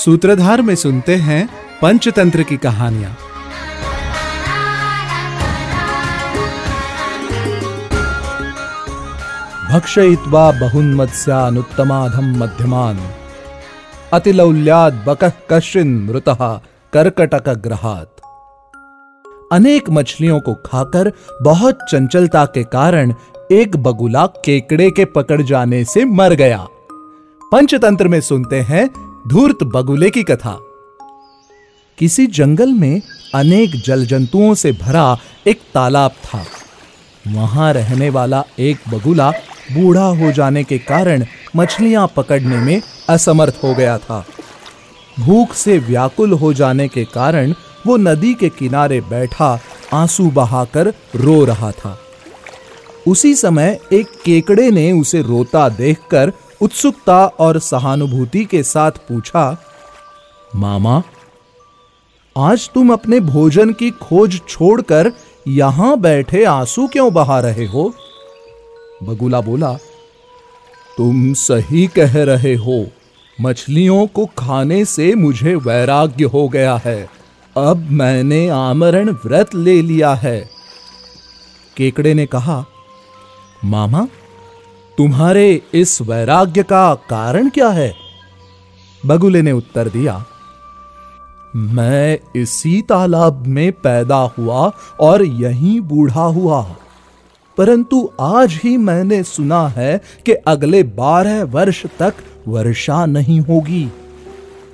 सूत्रधार में सुनते हैं पंचतंत्र की कहानियाँ। भक्षयित्वा बहुन्मत्स्यानुत्तमाधम मध्यमान। बकः कश्चिन मृतः कर्कटक ग्रहात अनेक मछलियों को खाकर बहुत चंचलता के कारण एक बगुला केकड़े के पकड़ जाने से मर गया। पंचतंत्र में सुनते हैं धूर्त बगुले की कथा। किसी जंगल में अनेक जल जंतुओं से भरा एक तालाब था। वहाँ रहने वाला एक बगुला बूढ़ा हो जाने के कारण मछलियाँ पकड़ने में असमर्थ हो गया था। भूख से व्याकुल हो जाने के कारण वो नदी के किनारे बैठा आँसू बहाकर रो रहा था। उसी समय एक केकड़े ने उसे रोता देखकर उत्सुकता और सहानुभूति के साथ पूछा, मामा, आज तुम अपने भोजन की खोज छोड़कर यहाँ बैठे आँसू क्यों बहा रहे हो? बगुला बोला, तुम सही कह रहे हो। मछलियों को खाने से मुझे वैराग्य हो गया है। अब मैंने आमरण व्रत ले लिया है। केकड़े ने कहा, मामा तुम्हारे इस वैराग्य का कारण क्या है? बगुले ने उत्तर दिया, मैं इसी तालाब में पैदा हुआ और यहीं बूढ़ा हुआ। परंतु आज ही मैंने सुना है कि अगले बारह वर्ष तक वर्षा नहीं होगी।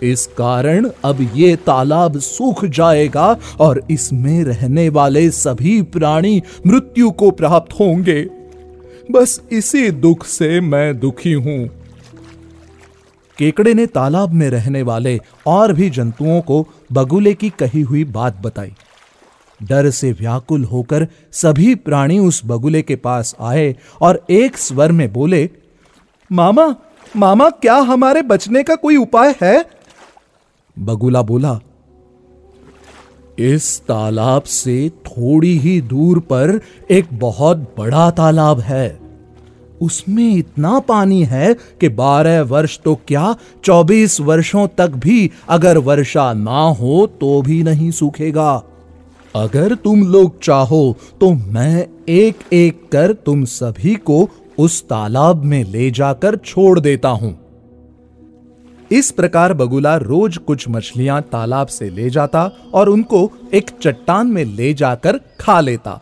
इस कारण अब ये तालाब सूख जाएगा और इसमें रहने वाले सभी प्राणी मृत्यु को प्राप्त होंगे। बस इसी दुख से मैं दुखी हूँ। केकड़े ने तालाब में रहने वाले और भी जंतुओं को बगुले की कही हुई बात बताई। डर से व्याकुल होकर सभी प्राणी उस बगुले के पास आए और एक स्वर में बोले, मामा मामा, क्या हमारे बचने का कोई उपाय है? बगुला बोला, इस तालाब से थोड़ी ही दूर पर एक बहुत बड़ा तालाब है। उसमें इतना पानी है कि बारह वर्ष तो क्या चौबीस वर्षों तक भी अगर वर्षा ना हो तो भी नहीं सूखेगा। अगर तुम लोग चाहो तो मैं एक एक कर तुम सभी को उस तालाब में ले जाकर छोड़ देता हूँ। इस प्रकार बगुला रोज कुछ मछलियाँ तालाब से ले जाता और उनको एक चट्टान में ले जाकर खा लेता।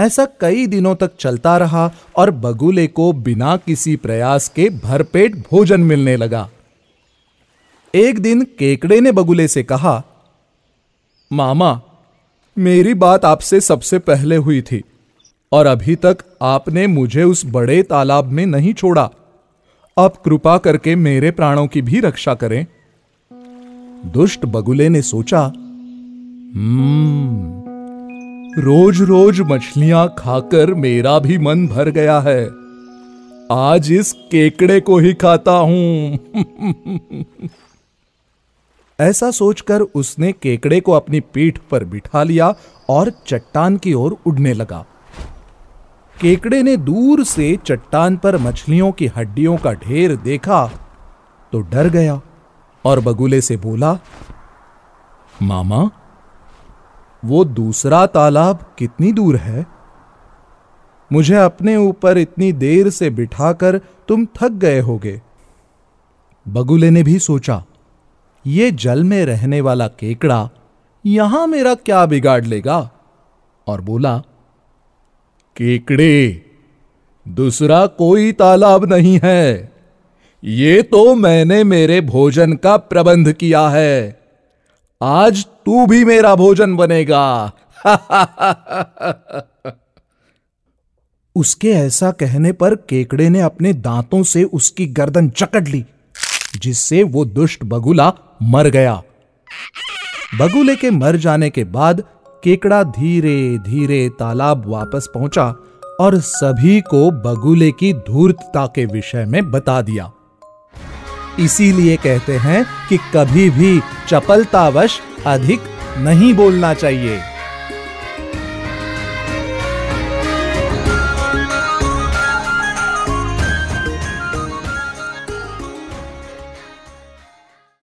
ऐसा कई दिनों तक चलता रहा और बगुले को बिना किसी प्रयास के भरपेट भोजन मिलने लगा। एक दिन केकड़े ने बगुले से कहा, मामा, मेरी बात आपसे सबसे पहले हुई थी और अभी तक आपने मुझे उस बड़े तालाब में नहीं छोड़ा। आप कृपा करके मेरे प्राणों की भी रक्षा करें। दुष्ट बगुले ने सोचा हम्म रोज रोज मछलियाँ खाकर मेरा भी मन भर गया है। आज इस केकड़े को ही खाता हूँ। ऐसा सोचकर उसने केकड़े को अपनी पीठ पर बिठा लिया और चट्टान की ओर उड़ने लगा। केकड़े ने दूर से चट्टान पर मछलियों की हड्डियों का ढेर देखा तो डर गया और बगुले से बोला, मामा वो दूसरा तालाब कितनी दूर है? मुझे अपने ऊपर इतनी देर से बिठाकर तुम थक गए होगे। बगुले ने भी सोचा, ये जल में रहने वाला केकड़ा यहाँ मेरा क्या बिगाड़ लेगा? और बोला, केकड़े, दूसरा कोई तालाब नहीं है। ये तो मैंने मेरे भोजन का प्रबंध किया है। आज तू भी मेरा भोजन बनेगा। उसके ऐसा कहने पर केकड़े ने अपने दांतों से उसकी गर्दन चकट ली, जिससे वो दुष्ट बगुला मर गया। बगुले के मर जाने के बाद केकड़ा धीरे धीरे तालाब वापस पहुँचा और सभी को बगुले की धूर्तता के विषय में बता दिया। इसीलिए कहते हैं कि कभी भी चपलतावश अधिक नहीं बोलना चाहिए।